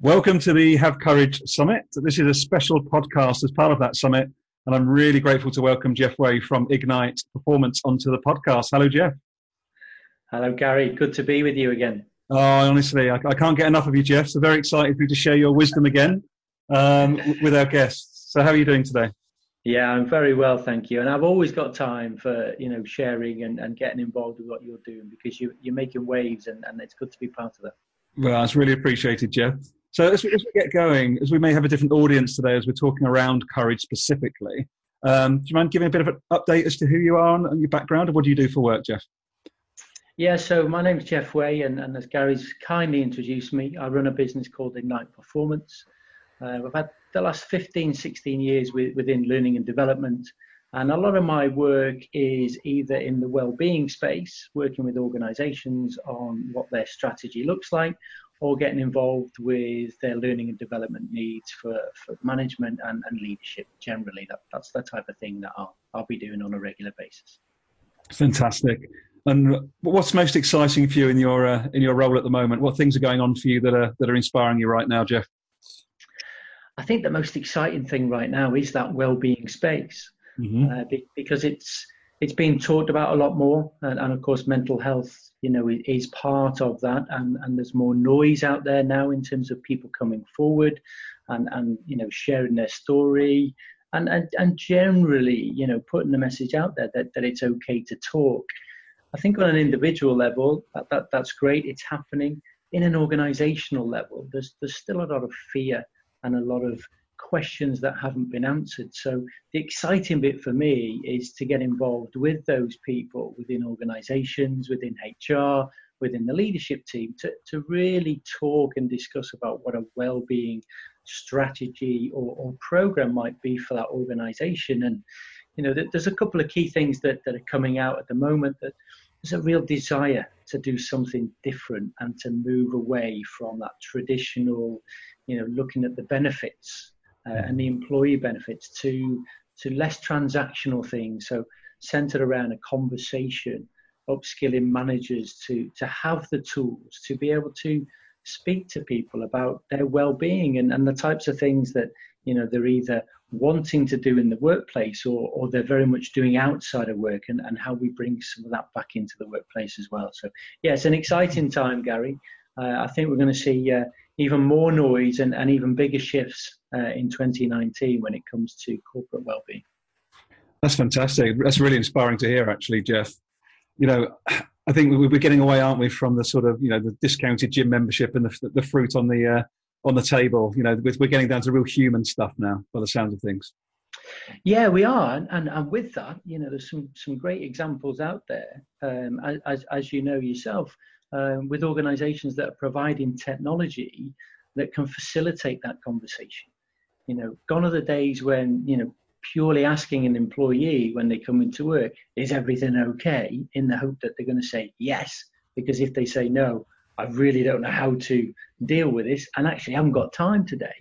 Welcome to the Have Courage Summit. This is a special podcast as part of that summit, and I'm really grateful to welcome Jeff Weigh from Ignite Performance onto the podcast. Hello, Jeff. Hello, Garry. Good to be with you again. Oh, honestly, I, I can't get enough of you, Jeff. So very excited for you to share your wisdom again um, with our guests. So, how are you doing today? Yeah, I'm very well, thank you. And I've always got time for you know sharing and, and getting involved with what you're doing because you, you're making waves, and, and it's good to be part of that. Well, that's really appreciated, Jeff. So as we, as we, get going, as we may have a different audience today, as we're talking around courage specifically, um, do you mind giving a bit of an update as to who you are and your background, and what do you do for work, Jeff? Yeah, so my name is Jeff Weigh, and, and as Garry's kindly introduced me, I run a business called Ignite Performance. Uh, I've had the last 15, 16 years with, within learning and development, and a lot of my work is either in the well-being space, working with organisations on what their strategy looks like, or getting involved with their learning and development needs for, for management and, and leadership generally. That, that's the type of thing that I'll, I'll be doing on a regular basis. Fantastic. And what's most exciting for you in your uh, in your role at the moment? What things are going on for you that are that are inspiring you right now, Jeff? I think the most exciting thing right now is that well-being space, mm-hmm. uh, because it's it's being talked about a lot more, and, and, of course, mental health, you know, is part of that, and, and there's more noise out there now in terms of people coming forward, and and you know, sharing their story, and and, and generally, you know, putting the message out there that, that it's okay to talk. I think on an individual level, that, that that's great. It's happening. In an organizational level, there's there's still a lot of fear and a lot of questions that haven't been answered. So the exciting bit for me is to get involved with those people within organizations, within HR, within the leadership team to, to really talk and discuss about what a well-being strategy or, or program might be for that organization. And, you know, there's a couple of key things that, that are coming out at the moment that there's a real desire to do something different and to move away from that traditional, you know, looking at the benefits uh, and the employee benefits to to less transactional things. So centered around a conversation, upskilling managers to to have the tools to be able to speak to people about their well-being and, and the types of things that you know they're either wanting to do in the workplace or, or they're very much doing outside of work and, and how we bring some of that back into the workplace as well so yeah it's an exciting time gary uh, i think we're going to see uh, even more noise and, and even bigger shifts uh, in 2019 when it comes to corporate well-being. That's fantastic. That's really inspiring to hear, actually, Jeff. You know, I think we're getting away, aren't we, from the sort of you know the discounted gym membership and the, the fruit on the uh, on the table. You know, we're getting down to real human stuff now, by the sounds of things. Yeah, we are, and, and with that, you know, there's some some great examples out there, um, as as you know yourself, um, with organisations that are providing technology that can facilitate that conversation. You know, gone are the days when, you know, purely asking an employee when they come into work, is everything okay? In the hope that they're going to say yes, because if they say no, I really don't know how to deal with this, and actually haven't got time today.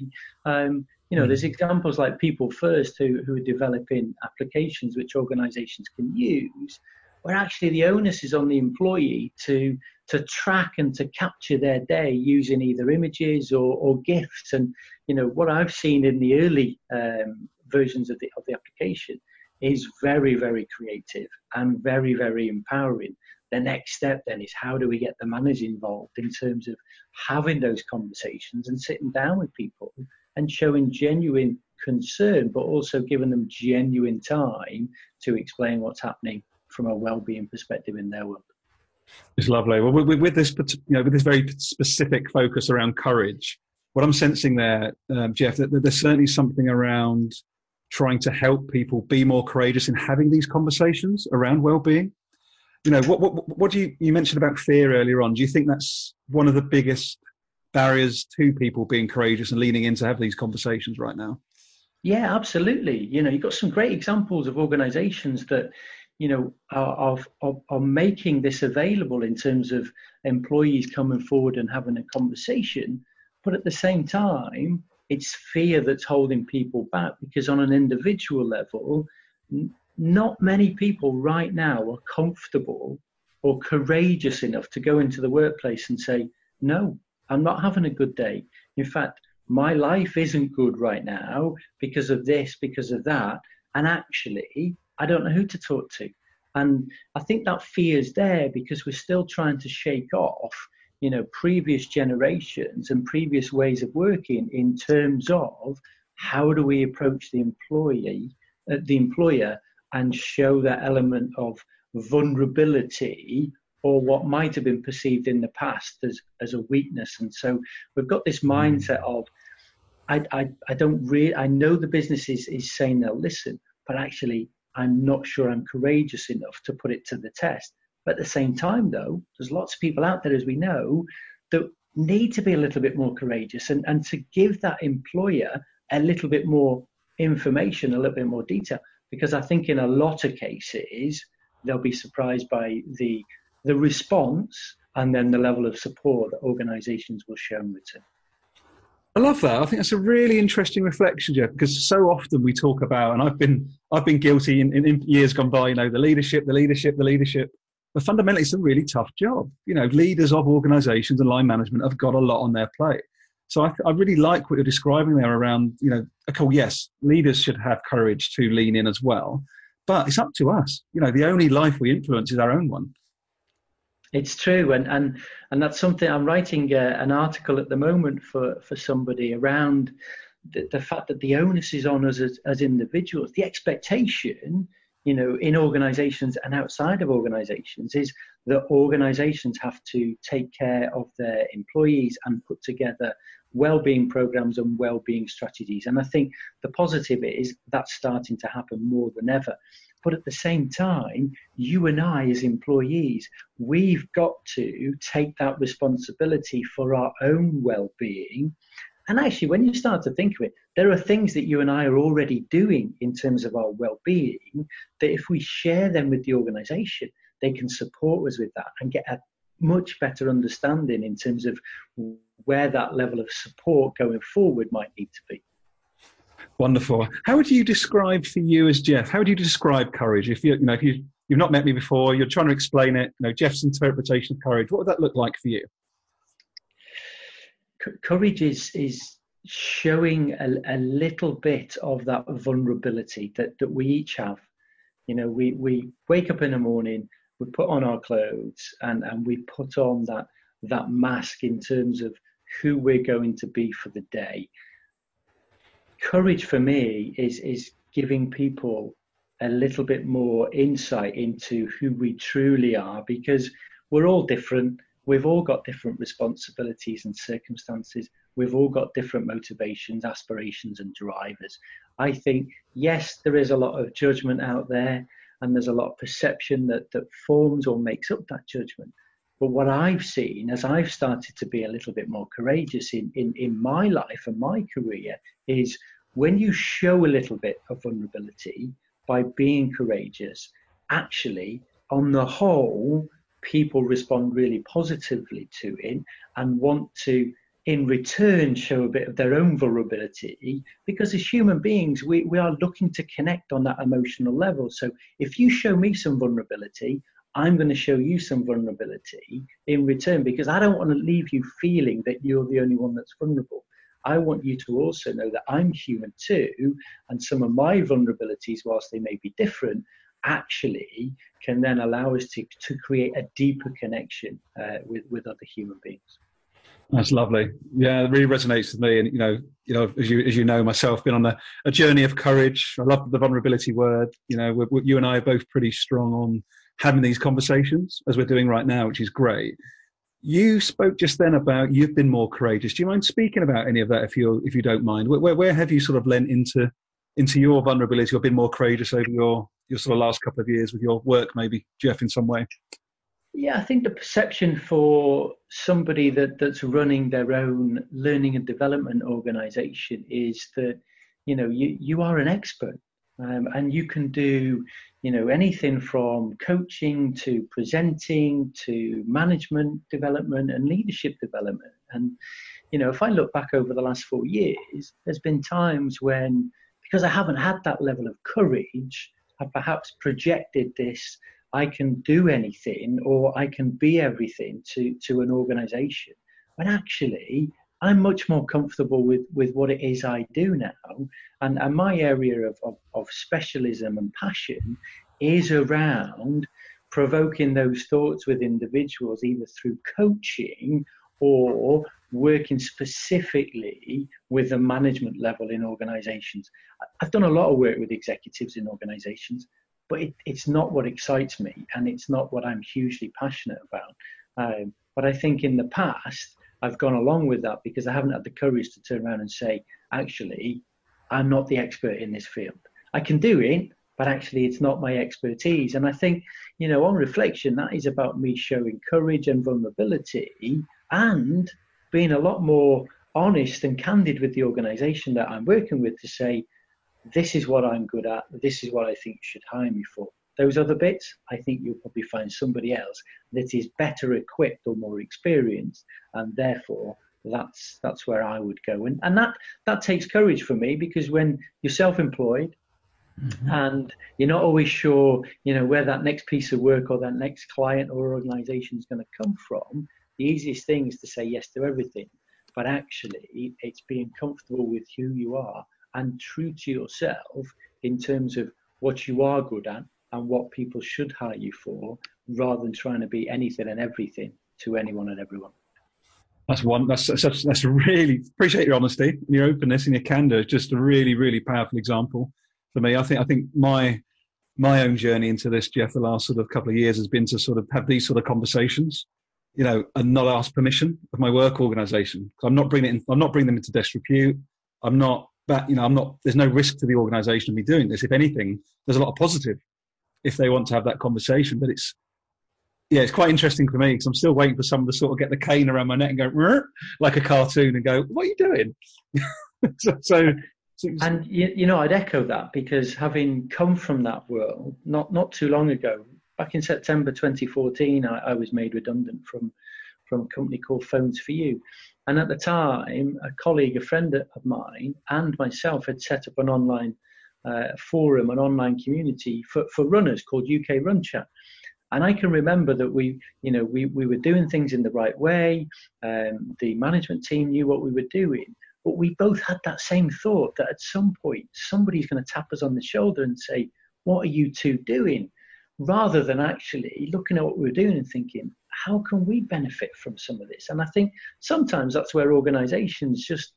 Um, you know, there's examples like People First who, who are developing applications which organizations can use, where actually the onus is on the employee to to track and to capture their day using either images or, or gifts. And you know what I've seen in the early um, versions of the of the application is very very creative and very very empowering. The next step then is how do we get the manager involved in terms of having those conversations and sitting down with people and showing genuine concern, but also giving them genuine time to explain what's happening from a well-being perspective in their world. It's lovely. Well, with, with this, you know, with this very specific focus around courage, what I'm sensing there, um, Jeff, that, that there's certainly something around trying to help people be more courageous in having these conversations around well-being. You know, what, what, what do you, you mentioned about fear earlier on? Do you think that's one of the biggest barriers to people being courageous and leaning in to have these conversations right now? Yeah, absolutely. You know, you've got some great examples of organizations that, you know, are, are, are making this available in terms of employees coming forward and having a conversation. But at the same time, it's fear that's holding people back because on an individual level, not many people right now are comfortable or courageous enough to go into the workplace and say, no, I'm not having a good day. In fact, my life isn't good right now because of this, because of that. And actually, I don't know who to talk to. And I think that fear is there because we're still trying to shake off, you know, previous generations and previous ways of working in terms of how do we approach the employee, uh, the employer, and show that element of vulnerability or what might have been perceived in the past as, as a weakness. And so we've got this hmm. mindset of, I, I, I don't really, I know the business is, is saying they'll listen, but actually I'm not sure I'm courageous enough to put it to the test. But at the same time, though, there's lots of people out there, as we know, that need to be a little bit more courageous and, and to give that employer a little bit more information, a little bit more detail. Because I think in a lot of cases, they'll be surprised by the the response and then the level of support that organisations will show in return. I love that. I think that's a really interesting reflection, Jeff, because so often we talk about, and I've been I've been guilty in, in, in years gone by, you know, the leadership, the leadership, the leadership. But fundamentally, it's a really tough job. You know, leaders of organisations and line management have got a lot on their plate. So I, I really like what you're describing there around, you know, okay, well, yes, leaders should have courage to lean in as well, but it's up to us. You know, the only life we influence is our own one. It's true, and and and that's something I'm writing uh, an article at the moment for for somebody around the, the fact that the onus is on us as, as individuals. The expectation, you know, in organisations and outside of organisations, is that organisations have to take care of their employees and put together well-being programs and well-being strategies. And I think the positive is that's starting to happen more than ever. But at the same time, you and I, as employees, we've got to take that responsibility for our own well being. And actually, when you start to think of it, there are things that you and I are already doing in terms of our well being that if we share them with the organization, they can support us with that and get a much better understanding in terms of where that level of support going forward might need to be. Wonderful. How would you describe for you as Jeff? How would you describe courage? If you, you know, if you you've not met me before, you're trying to explain it. You know, Jeff's interpretation of courage. What would that look like for you? courage is is showing a, a little bit of that vulnerability that, that we each have. You know, we, we wake up in the morning, we put on our clothes and, and we put on that that mask in terms of who we're going to be for the day. Courage for me is is giving people a little bit more insight into who we truly are because we're all different. We've all got different responsibilities and circumstances. We've all got different motivations aspirations and drivers. I think yes there is a lot of judgment out there and there's a lot of perception that that forms or makes up that judgment but what I've seen as I've started to be a little bit more courageous in, in, in my life and my career is when you show a little bit of vulnerability by being courageous, actually, on the whole, people respond really positively to it and want to in return show a bit of their own vulnerability because as human beings we, we are looking to connect on that emotional level. So if you show me some vulnerability I'm going to show you some vulnerability in return because I don't want to leave you feeling that you're the only one that's vulnerable. I want you to also know that I'm human too, and some of my vulnerabilities, whilst they may be different, actually can then allow us to, to create a deeper connection uh, with, with other human beings. That's lovely. Yeah, it really resonates with me. And you know, you know, as you as you know, myself, been on a, a journey of courage. I love the vulnerability word. You know, we're, we're, you and I are both pretty strong on having these conversations as we're doing right now, which is great. You spoke just then about you've been more courageous. Do you mind speaking about any of that, if you if you don't mind? Where, where have you sort of lent into into your vulnerability or been more courageous over your your sort of last couple of years with your work, maybe Jeff, in some way? Yeah, I think the perception for somebody that, that's running their own learning and development organization is that, you know, you, you are an expert um, and you can do you know anything from coaching to presenting to management development and leadership development and you know, if I look back over the last four years, there's been times when, because I haven't had that level of courage, I perhaps projected this I can do anything or I can be everything to, to an organization. When actually, I'm much more comfortable with, with what it is I do now. And, and my area of, of, of specialism and passion is around provoking those thoughts with individuals, either through coaching or working specifically with the management level in organizations. I've done a lot of work with executives in organizations, but it, it's not what excites me and it's not what I'm hugely passionate about. Um, but I think in the past, I've gone along with that because I haven't had the courage to turn around and say, actually, I'm not the expert in this field. I can do it, but actually it's not my expertise. And I think, you know, on reflection, that is about me showing courage and vulnerability and being a lot more honest and candid with the organization that I'm working with to say, this is what I'm good at, this is what I think you should hire me for. Those other bits, I think you'll probably find somebody else that is better equipped or more experienced, and therefore that's that's where I would go. And and that that takes courage for me because when you're self-employed mm-hmm. and you're not always sure, you know, where that next piece of work or that next client or organization is going to come from, the easiest thing is to say yes to everything. But actually, it's being comfortable with who you are and true to yourself in terms of what you are good at and what people should hire you for rather than trying to be anything and everything to anyone and everyone. That's one. That's that's, that's really appreciate your honesty and your openness and your candor. It's just a really really powerful example for me. I think I think my my own journey into this, Jeff, the last sort of couple of years has been to sort of have these sort of conversations, you know, and not ask permission of my work organisation. I'm not bringing it. In, I'm not bringing them into disrepute. I'm not. But you know, I'm not. There's no risk to the organisation of me doing this. If anything, there's a lot of positive if they want to have that conversation. But it's yeah, it's quite interesting for me because I'm still waiting for someone to sort of get the cane around my neck and go like a cartoon and go, "What are you doing?" so, so, and you, you know, I'd echo that because having come from that world not not too long ago, back in September 2014, I, I was made redundant from from a company called Phones 4u. And at the time, a colleague, a friend of mine, and myself had set up an online uh, forum, an online community for, for runners called UK Run Chat. And I can remember that we, you know, we, we were doing things in the right way. Um, the management team knew what we were doing, but we both had that same thought that at some point somebody's going to tap us on the shoulder and say, "What are you two doing?" Rather than actually looking at what we were doing and thinking, "How can we benefit from some of this?" And I think sometimes that's where organisations just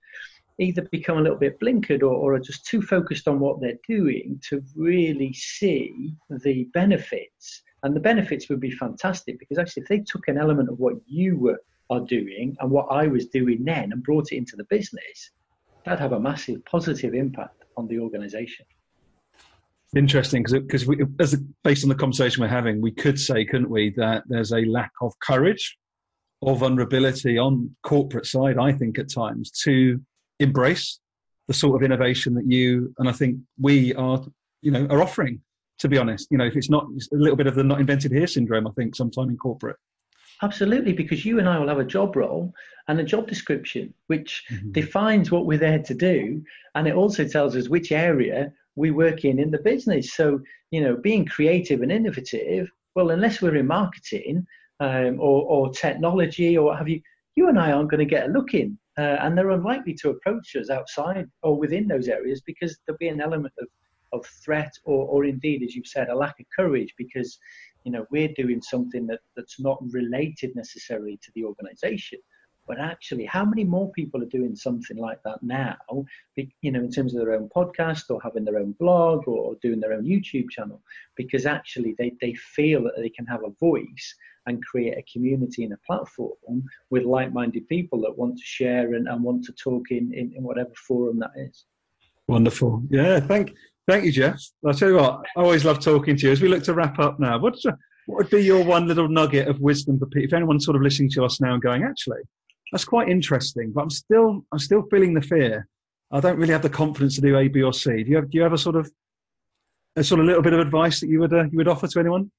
either become a little bit blinkered or, or, are just too focused on what they're doing to really see the benefits. And the benefits would be fantastic because actually, if they took an element of what you were are doing and what I was doing then and brought it into the business, that'd have a massive positive impact on the organization. Interesting, because as based on the conversation we're having, we could say, couldn't we, that there's a lack of courage or vulnerability on corporate side. I think at times to embrace the sort of innovation that you and I think we are, you know, are offering. To be honest, you know, if it's not it's a little bit of the not invented here syndrome, I think, sometime in corporate. Absolutely, because you and I will have a job role and a job description which mm-hmm. defines what we're there to do, and it also tells us which area we work in in the business. So, you know, being creative and innovative, well, unless we're in marketing um, or, or technology or what have you, you and I aren't going to get a look in uh, and they're unlikely to approach us outside or within those areas because there'll be an element of, of threat or, or indeed, as you've said, a lack of courage because you know we're doing something that, that's not related necessarily to the organization. But actually, how many more people are doing something like that now? You know, in terms of their own podcast or having their own blog or doing their own YouTube channel, because actually they, they feel that they can have a voice and create a community and a platform with like-minded people that want to share and, and want to talk in, in, in whatever forum that is. Wonderful. Yeah, thank thank you, Jeff. I'll tell you what, I always love talking to you. As we look to wrap up now, what's what would be your one little nugget of wisdom for people? If anyone's sort of listening to us now and going, actually, that's quite interesting, but I'm still I'm still feeling the fear. I don't really have the confidence to do A, B, or C. Do you have do you have a sort of a sort of little bit of advice that you would uh, you would offer to anyone?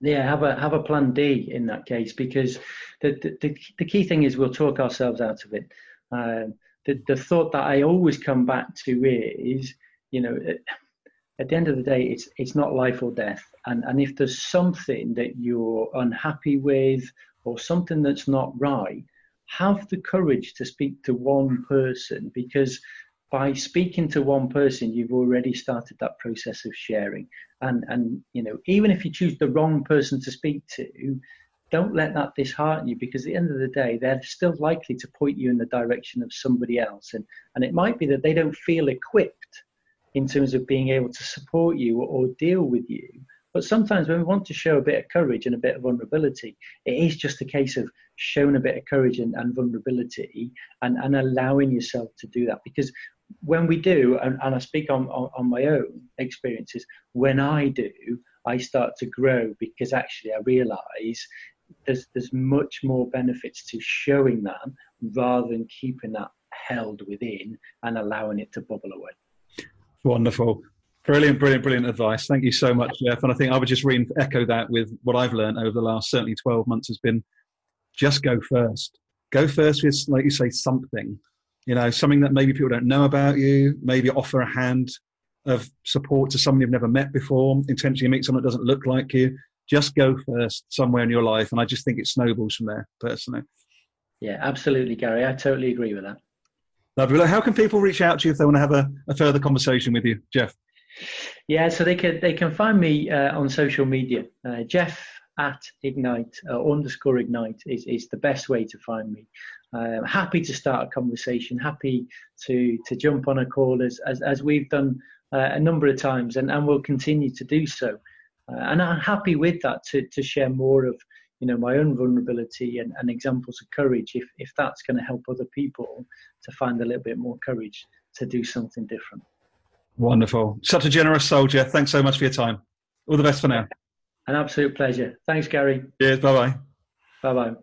Yeah, have a have a plan D in that case because the the, the key thing is we'll talk ourselves out of it. Um, the the thought that I always come back to is, you know, at the end of the day, it's it's not life or death. And and if there's something that you're unhappy with or something that's not right, have the courage to speak to one person because by speaking to one person, you've already started that process of sharing. And and you know, even if you choose the wrong person to speak to, don't let that dishearten you because at the end of the day, they're still likely to point you in the direction of somebody else. And and it might be that they don't feel equipped in terms of being able to support you or, or deal with you. But sometimes when we want to show a bit of courage and a bit of vulnerability, it is just a case of showing a bit of courage and, and vulnerability and, and allowing yourself to do that. Because when we do, and, and I speak on, on, on, my own experiences, when I do, I start to grow because actually I realize there's, there's much more benefits to showing that rather than keeping that held within and allowing it to bubble away. Wonderful. Brilliant, brilliant, brilliant advice. Thank you so much, Jeff. And I think I would just re echo that with what I've learned over the last certainly 12 months has been just go first. Go first with, like you say, something you know, something that maybe people don't know about you, maybe offer a hand of support to someone you've never met before, intentionally meet someone that doesn't look like you. Just go first somewhere in your life. And I just think it snowballs from there, personally. Yeah, absolutely, Garry. I totally agree with that. Lovely. How can people reach out to you if they want to have a, a further conversation with you, Jeff? Yeah, so they can they can find me uh, on social media. Uh, Jeff at ignite uh, underscore ignite is, is the best way to find me um, happy to start a conversation, happy to to jump on a call as as, as we've done uh, a number of times, and, and we'll continue to do so. Uh, and I'm happy with that to to share more of you know my own vulnerability and, and examples of courage if if that's going to help other people to find a little bit more courage to do something different. Wonderful, such a generous soldier. Thanks so much for your time. All the best for now. An absolute pleasure. Thanks, Garry. Cheers. Bye bye. Bye bye.